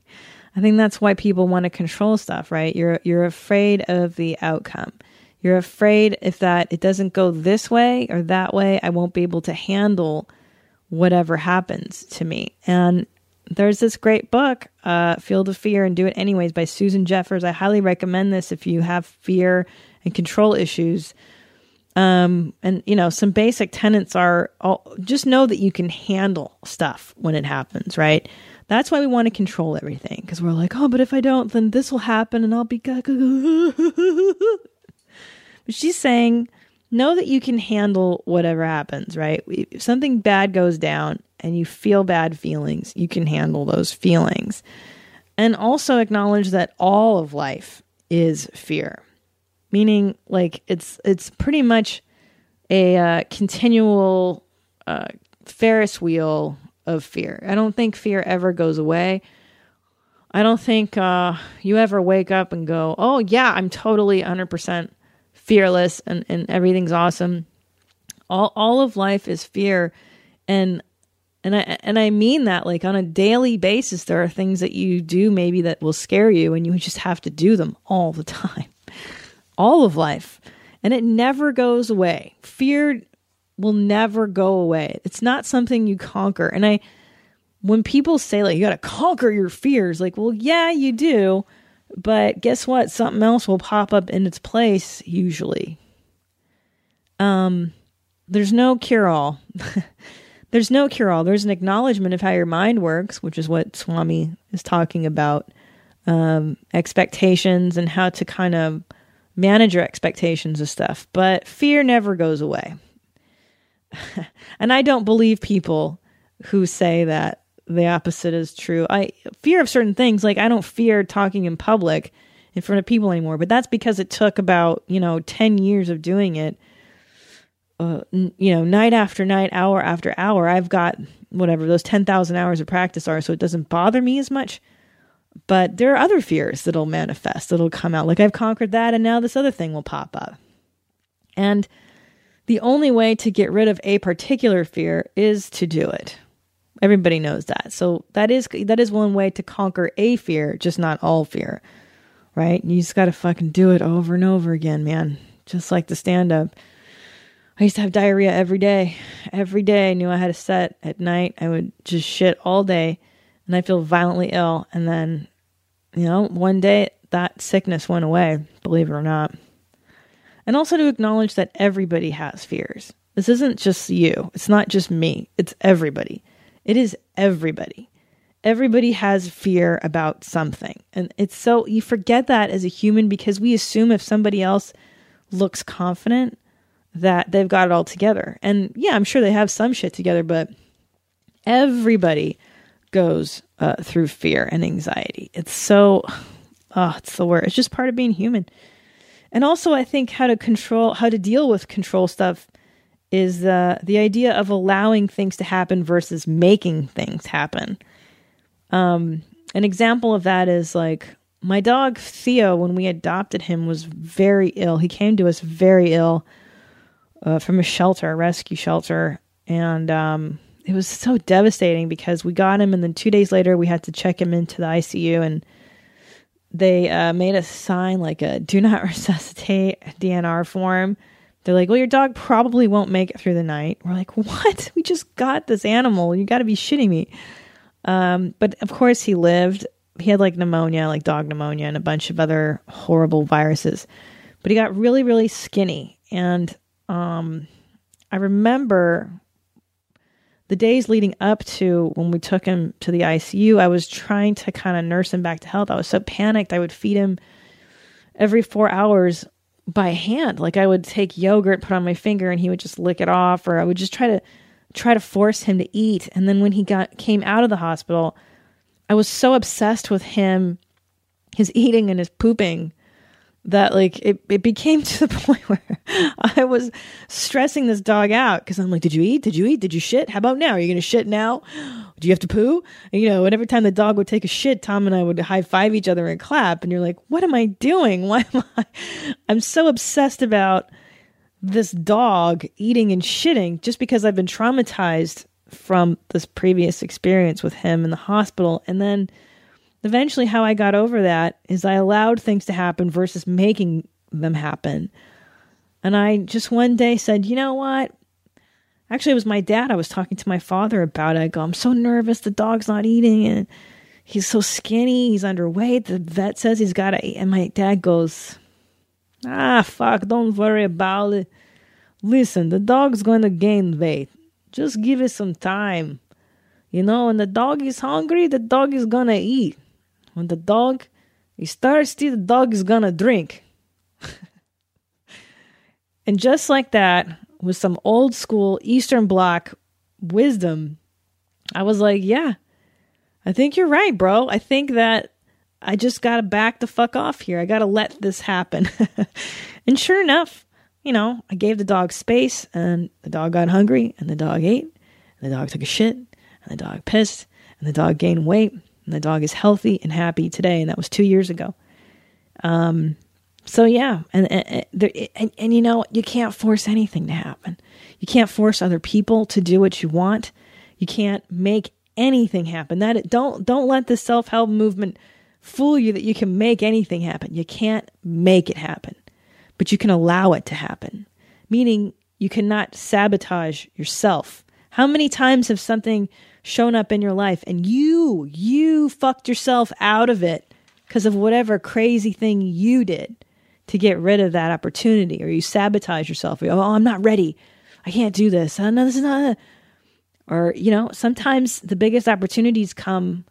I think that's why people want to control stuff, right? You're you're afraid of the outcome. You're afraid if that it doesn't go this way or that way, I won't be able to handle whatever happens to me. And there's this great book, uh, Feel the Fear and Do It Anyways by Susan Jeffers. I highly recommend this if you have fear and control issues. Um, and you know, some basic tenets are all, just know that you can handle stuff when it happens, right? That's why we want to control everything because we're like, oh, but if I don't, then this will happen and I'll be. but she's saying, know that you can handle whatever happens, right? If something bad goes down and you feel bad feelings, you can handle those feelings. And also acknowledge that all of life is fear. Meaning like it's it's pretty much a uh, continual uh, Ferris wheel of fear. I don't think fear ever goes away. I don't think uh, you ever wake up and go, "Oh yeah, I'm totally 100% fearless and, and everything's awesome." All all of life is fear, and and I and I mean that like on a daily basis. There are things that you do maybe that will scare you, and you just have to do them all the time. All of life, and it never goes away. Fear will never go away. It's not something you conquer. And I when people say like you got to conquer your fears, like, well, yeah, you do, but guess what? Something else will pop up in its place usually. Um there's no cure all. there's no cure all. There's an acknowledgement of how your mind works, which is what Swami is talking about. Um, expectations and how to kind of manage your expectations and stuff. But fear never goes away. and I don't believe people who say that the opposite is true. I fear of certain things, like I don't fear talking in public in front of people anymore, but that's because it took about, you know, 10 years of doing it. Uh, you know, night after night, hour after hour, I've got whatever those 10,000 hours of practice are, so it doesn't bother me as much. But there are other fears that'll manifest, that'll come out. Like I've conquered that, and now this other thing will pop up. And the only way to get rid of a particular fear is to do it. Everybody knows that. So that is that is one way to conquer a fear, just not all fear. Right? You just got to fucking do it over and over again, man. Just like the stand up. I used to have diarrhea every day. Every day I knew I had a set at night. I would just shit all day and I feel violently ill and then you know, one day that sickness went away, believe it or not and also to acknowledge that everybody has fears. This isn't just you, it's not just me, it's everybody. It is everybody. Everybody has fear about something. And it's so, you forget that as a human because we assume if somebody else looks confident that they've got it all together. And yeah, I'm sure they have some shit together, but everybody goes uh, through fear and anxiety. It's so, oh, it's the word. It's just part of being human. And also, I think how to control, how to deal with control stuff is the the idea of allowing things to happen versus making things happen. Um, an example of that is like my dog Theo, when we adopted him, was very ill. He came to us very ill uh, from a shelter, a rescue shelter, and um, it was so devastating because we got him, and then two days later we had to check him into the ICU and they uh, made us sign like a do not resuscitate DNR form. They're like, well, your dog probably won't make it through the night. We're like, what? We just got this animal. You got to be shitting me. Um, but of course, he lived. He had like pneumonia, like dog pneumonia, and a bunch of other horrible viruses. But he got really, really skinny. And um, I remember the days leading up to when we took him to the ICU, I was trying to kind of nurse him back to health. I was so panicked. I would feed him every four hours by hand. Like I would take yogurt, put on my finger, and he would just lick it off, or I would just try to try to force him to eat. And then when he got came out of the hospital, I was so obsessed with him, his eating and his pooping, that like it, it became to the point where I was stressing this dog out because I'm like, did you eat? Did you eat? Did you shit? How about now? Are you gonna shit now? Do you have to poo? And, you know, and every time the dog would take a shit, Tom and I would high five each other and clap. And you're like, what am I doing? Why am I? I'm so obsessed about this dog eating and shitting just because I've been traumatized from this previous experience with him in the hospital. And then eventually, how I got over that is I allowed things to happen versus making them happen. And I just one day said, you know what? Actually, it was my dad. I was talking to my father about it. I go, I'm so nervous. The dog's not eating and he's so skinny. He's underweight. The vet says he's got to eat. And my dad goes, Ah, fuck. Don't worry about it. Listen, the dog's going to gain weight. Just give it some time. You know, when the dog is hungry, the dog is going to eat. When the dog is thirsty, the dog is to drink. and just like that, with some old school Eastern Bloc wisdom, I was like, yeah, I think you're right, bro. I think that I just got to back the fuck off here. I got to let this happen. and sure enough, you know, I gave the dog space and the dog got hungry and the dog ate and the dog took a shit and the dog pissed and the dog gained weight and the dog is healthy and happy today. And that was two years ago. Um, so yeah, and and, and and you know you can't force anything to happen. You can't force other people to do what you want. You can't make anything happen. That don't don't let the self help movement fool you that you can make anything happen. You can't make it happen, but you can allow it to happen. Meaning you cannot sabotage yourself. How many times have something shown up in your life and you you fucked yourself out of it because of whatever crazy thing you did? to get rid of that opportunity or you sabotage yourself. Or, oh, I'm not ready. I can't do this. Oh, no, this is not. Or, you know, sometimes the biggest opportunities come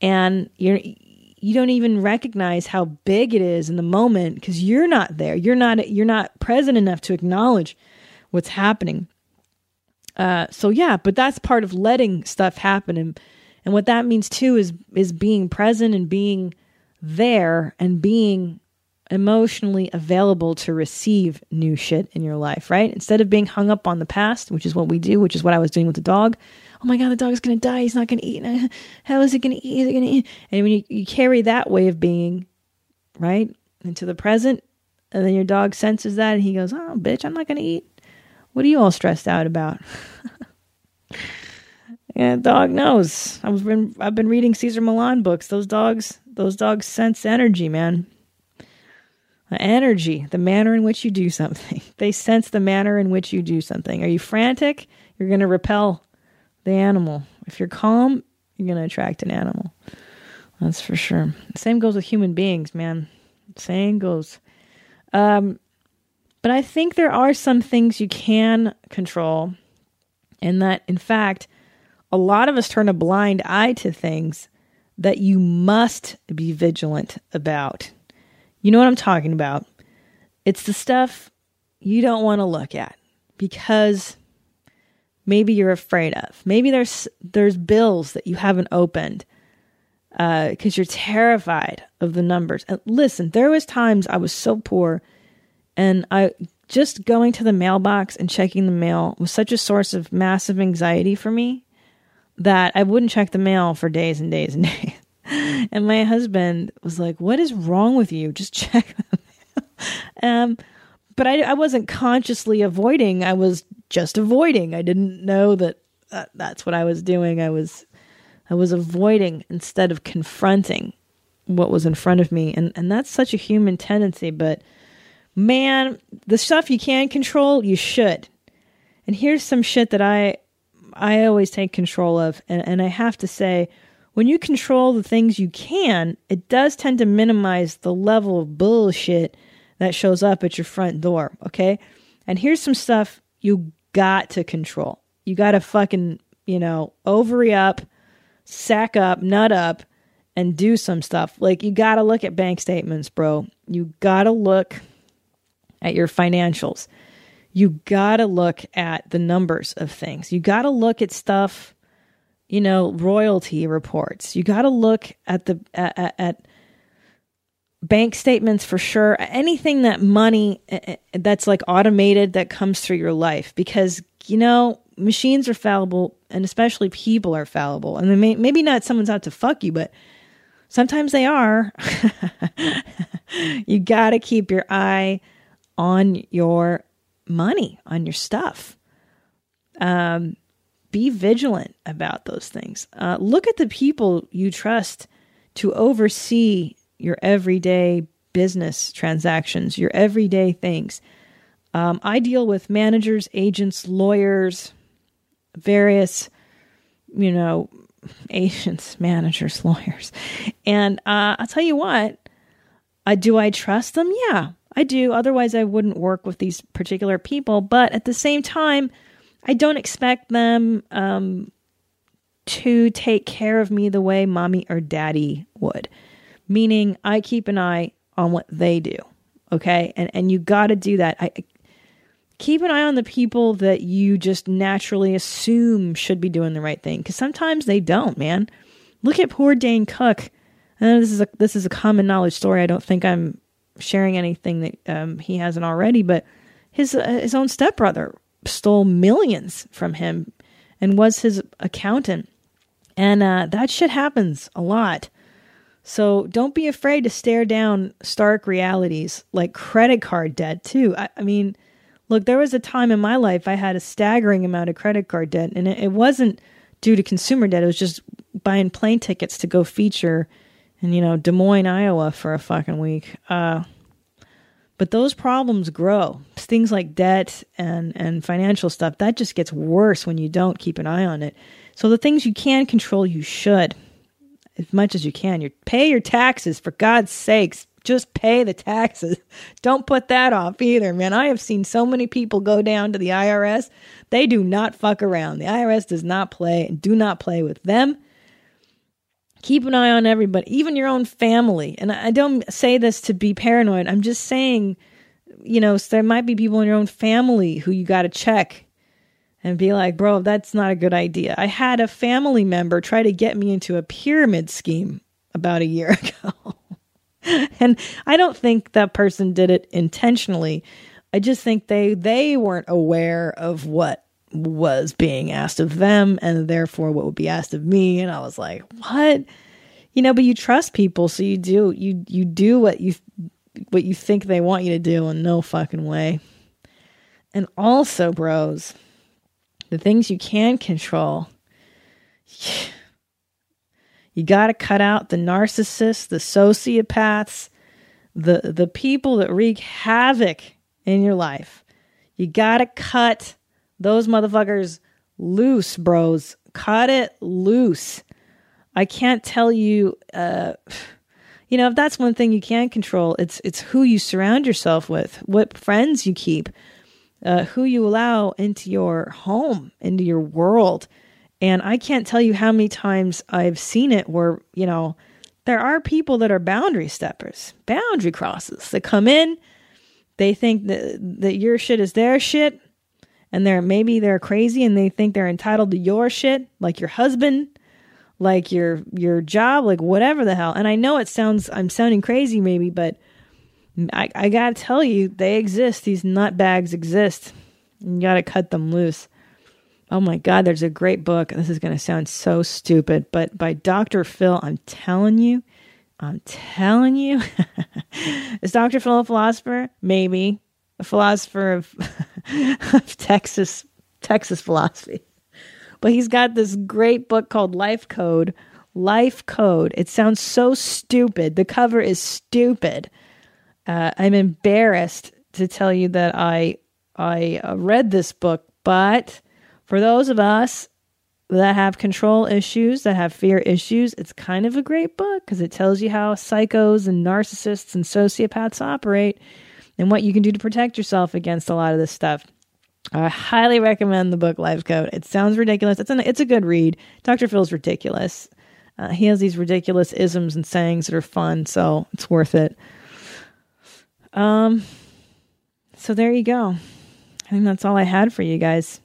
and you're, you don't even recognize how big it is in the moment because you're not there. You're not, you're not present enough to acknowledge what's happening. Uh, so yeah, but that's part of letting stuff happen. And, and what that means too is, is being present and being there and being emotionally available to receive new shit in your life, right? Instead of being hung up on the past, which is what we do, which is what I was doing with the dog. Oh my God, the dog is going to die. He's not going to eat. How is it going to eat? Is it going to eat? And when you, you carry that way of being, right, into the present, and then your dog senses that and he goes, Oh, bitch, I'm not going to eat. What are you all stressed out about? yeah, dog knows. I was been, I've been reading Cesar Millan books. Those dogs, those dogs sense energy, man energy, the manner in which you do something. They sense the manner in which you do something. Are you frantic? You're going to repel the animal. If you're calm, you're going to attract an animal. That's for sure. Same goes with human beings, man. Same goes. Um, but I think there are some things you can control, and that, in fact, a lot of us turn a blind eye to things that you must be vigilant about. You know what I'm talking about. It's the stuff you don't want to look at because maybe you're afraid of. Maybe there's there's bills that you haven't opened because uh, you're terrified of the numbers. And listen, there was times I was so poor, and I just going to the mailbox and checking the mail was such a source of massive anxiety for me that I wouldn't check the mail for days and days and days. and my husband was like, "What is wrong with you? Just check." um, but I, I wasn't consciously avoiding. I was just avoiding. I didn't know that, that that's what I was doing. I was I was avoiding instead of confronting what was in front of me, and and that's such a human tendency. But man, the stuff you can control, you should. And here's some shit that I I always take control of, and, and I have to say when you control the things you can, it does tend to minimize the level of bullshit that shows up at your front door, okay? And here's some stuff you got to control. You got to fucking you know, ovary up, sack up, nut up, and do some stuff. Like you got to look at bank statements, bro. You got to look at your financials. You got to look at the numbers of things. You got to look at stuff, you know, royalty reports. You got to look at the at, at, bank statements for sure. Anything that money eh, eh, that's like automated that comes through your life because you know machines are fallible and especially people are fallible and may, maybe not someone's out to fuck you but sometimes they are you got to keep your eye on your money on your stuff. Um, be vigilant about those things. Uh, look at the people you trust to oversee your everyday business transactions your everyday things. Um, i deal with managers agents lawyers various, you know, agents, managers, lawyers. And uh, I'll tell you what, uh, do I trust them? Yeah, I do. Otherwise, I wouldn't work with these particular people. But at the same time, I don't expect them um, to take care of me the way mommy or daddy would. Meaning, I keep an eye on what they do. Okay, and and you got to do that. I keep an eye on the people that you just naturally assume should be doing the right thing because sometimes they don't, man. Look at poor Dane Cook. I know this is a this is a common knowledge story. I don't think I'm sharing anything that um, he hasn't already, but his uh, his own stepbrother stole millions from him and was his accountant, and uh, that shit happens a lot. So don't be afraid to stare down stark realities like credit card debt too. I, I mean Look, there was a time in my life I had a staggering amount of credit card debt, and it, it wasn't due to consumer debt. It was just buying plane tickets to go feature in, you know, Des Moines, Iowa for a fucking week. Uh, but those problems grow. Things like debt and, and financial stuff, that just gets worse when you don't keep an eye on it. So the things you can control, you should as much as you can. You pay your taxes for God's sakes just pay the taxes. Don't put that off either, man. I have seen so many people go down to the IRS. They do not fuck around. The IRS does not play and do not play with them. Keep an eye on everybody, even your own family. And I don't say this to be paranoid. I'm just saying, you know, there might be people in your own family who you got to check and be like, bro, that's not a good idea. I had a family member try to get me into a pyramid scheme about a year ago. and I don't think that person did it intentionally. I just think they they weren't aware of what was being asked of them and therefore what would be asked of me and I was like, "What?" You know, but you trust people, so you do you you do what you what you think they want you to do in no fucking way. And also, bros, the things you can control. You got to cut out the narcissists, the sociopaths, the the people that wreak havoc in your life. You got to cut those motherfuckers loose, bros. Cut it loose. I can't tell you uh you know, if that's one thing you can control, it's it's who you surround yourself with, what friends you keep, uh, who you allow into your home, into your world. And I can't tell you how many times I've seen it where, you know, there are people that are boundary steppers, boundary crosses that come in, they think that, that your shit is their shit, and they're maybe they're crazy and they think they're entitled to your shit, like your husband, like your your job, like whatever the hell. And I know it sounds I'm sounding crazy maybe, but I, I gotta tell you, they exist. These nut bags exist. You gotta cut them loose. Oh my God, there's a great book. This is to sound so stupid, but by Dr. Phil, I'm telling you, I'm telling you. is Dr. Phil a philosopher? Maybe. Philosopher of, of Texas, Texas philosophy. But he's got this great book called Life Code. Life Code. It sounds so stupid. The cover is stupid. Uh, I'm embarrassed to tell you that I I uh, read this book, but for those of us that have control issues, that have fear issues, it's kind of a great book because it tells you how psychos and narcissists and sociopaths operate and what you can do to protect yourself against a lot of this stuff. I highly recommend the book Life Code. It sounds ridiculous. It's an, it's a good read. Dr. Phil's ridiculous. Uh, he has these ridiculous isms and sayings that are fun, so it's worth it. Um, so there you go. I think that's all I had for you guys.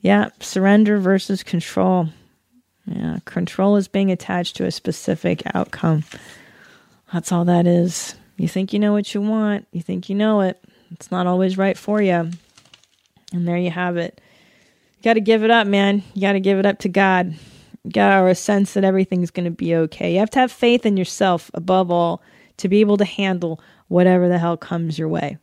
Yeah, surrender versus control. Yeah, control is being attached to a specific outcome. That's all that is. You think you know what you want, you think you know it. It's not always right for you. And there you have it. You got to give it up, man. You got to give it up to God. You got to a sense that everything's going to be okay. You have to have faith in yourself above all to be able to handle whatever the hell comes your way.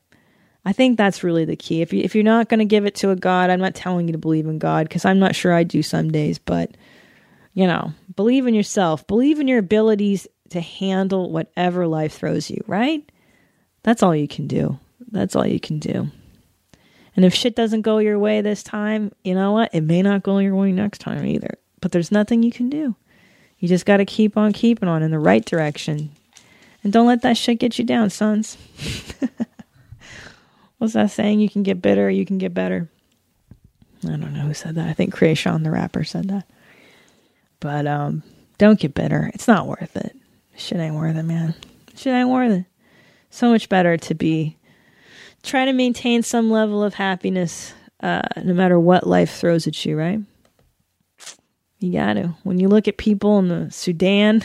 I think that's really the key. If you if you're not going to give it to a God, I'm not telling you to believe in God because I'm not sure I do some days, but you know, believe in yourself. Believe in your abilities to handle whatever life throws you, right? That's all you can do. That's all you can do. And if shit doesn't go your way this time, you know what? It may not go your way next time either. But there's nothing you can do. You just got to keep on keeping on in the right direction. And don't let that shit get you down, sons. What's that saying? You can get bitter, you can get better. I don't know who said that. I think Kreayshawn the rapper said that. But um, don't get bitter. It's not worth it. Shit ain't worth it, man. Shit ain't worth it. So much better to be try to maintain some level of happiness uh, no matter what life throws at you, right? You got to. When you look at people in the Sudan,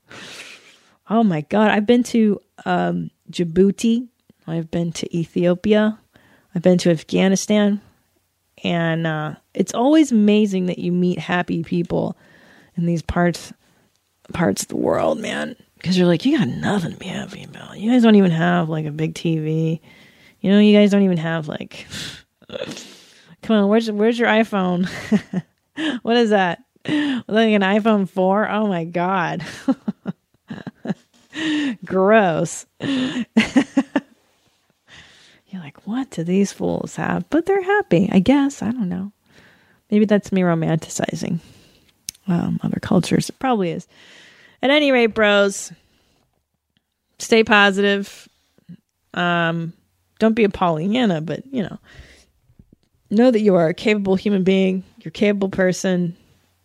oh my God, I've been to um, Djibouti, I've been to Ethiopia, I've been to Afghanistan, and uh, it's always amazing that you meet happy people in these parts parts of the world, man. Because you're like, you got nothing to be happy about. You guys don't even have like a big TV. You know, you guys don't even have like. Come on, where's where's your iPhone? what is that? Like an iPhone four? Oh my god, gross. You're like, what do these fools have? But they're happy, I guess. I don't know. Maybe that's me romanticizing um, other cultures. It probably is. At any rate, bros, stay positive. Um, don't be a Pollyanna, but you know, know that you are a capable human being. You're a capable person,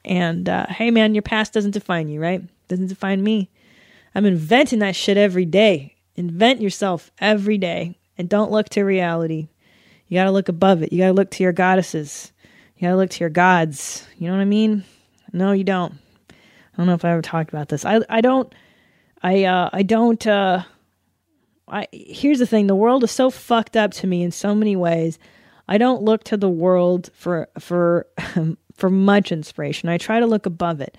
and uh, hey, man, your past doesn't define you, right? Doesn't define me. I'm inventing that shit every day. Invent yourself every day, and don't look to reality. You got to look above it. You got to look to your goddesses. You got to look to your gods. You know what I mean? No, you don't. I don't know if I ever talked about this. I I don't. I uh, I don't. Uh, I here's the thing: the world is so fucked up to me in so many ways. I don't look to the world for for for much inspiration. I try to look above it.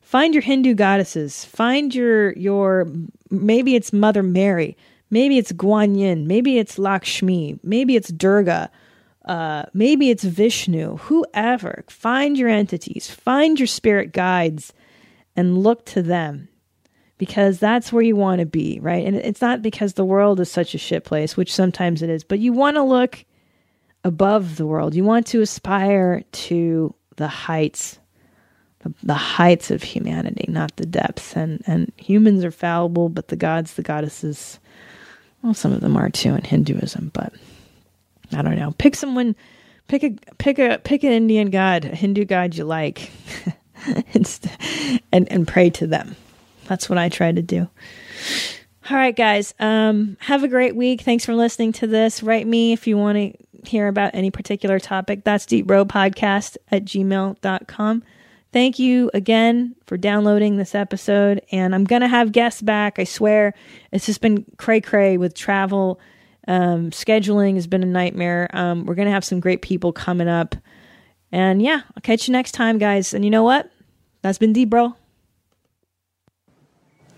Find your Hindu goddesses. Find your your maybe it's Mother Mary. Maybe it's Guan Yin. Maybe it's Lakshmi. Maybe it's Durga. Uh, maybe it's Vishnu. Whoever. Find your entities. Find your spirit guides, and look to them because that's where you want to be, right? And it's not because the world is such a shit place, which sometimes it is, but you want to look above the world. You want to aspire to the heights, the, the heights of humanity, not the depths. And and humans are fallible, but the gods, the goddesses, well, some of them are too in Hinduism, but I don't know. Pick someone, pick a pick a pick an Indian god, a Hindu god you like, and and pray to them that's what I try to do. All right, guys. Um, have a great week. Thanks for listening to this. Write me if you want to hear about any particular topic. That's Deep Bro Podcast at gmail.com. Thank you again for downloading this episode. And I'm going to have guests back. I swear. It's just been cray cray with travel. Um, scheduling has been a nightmare. Um, we're going to have some great people coming up. And yeah, I'll catch you next time, guys. And you know what? That's been Deep Bro.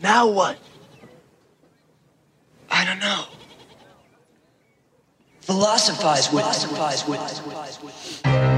Now what? I don't know. Philosophize with. Philosophize with. Yeah.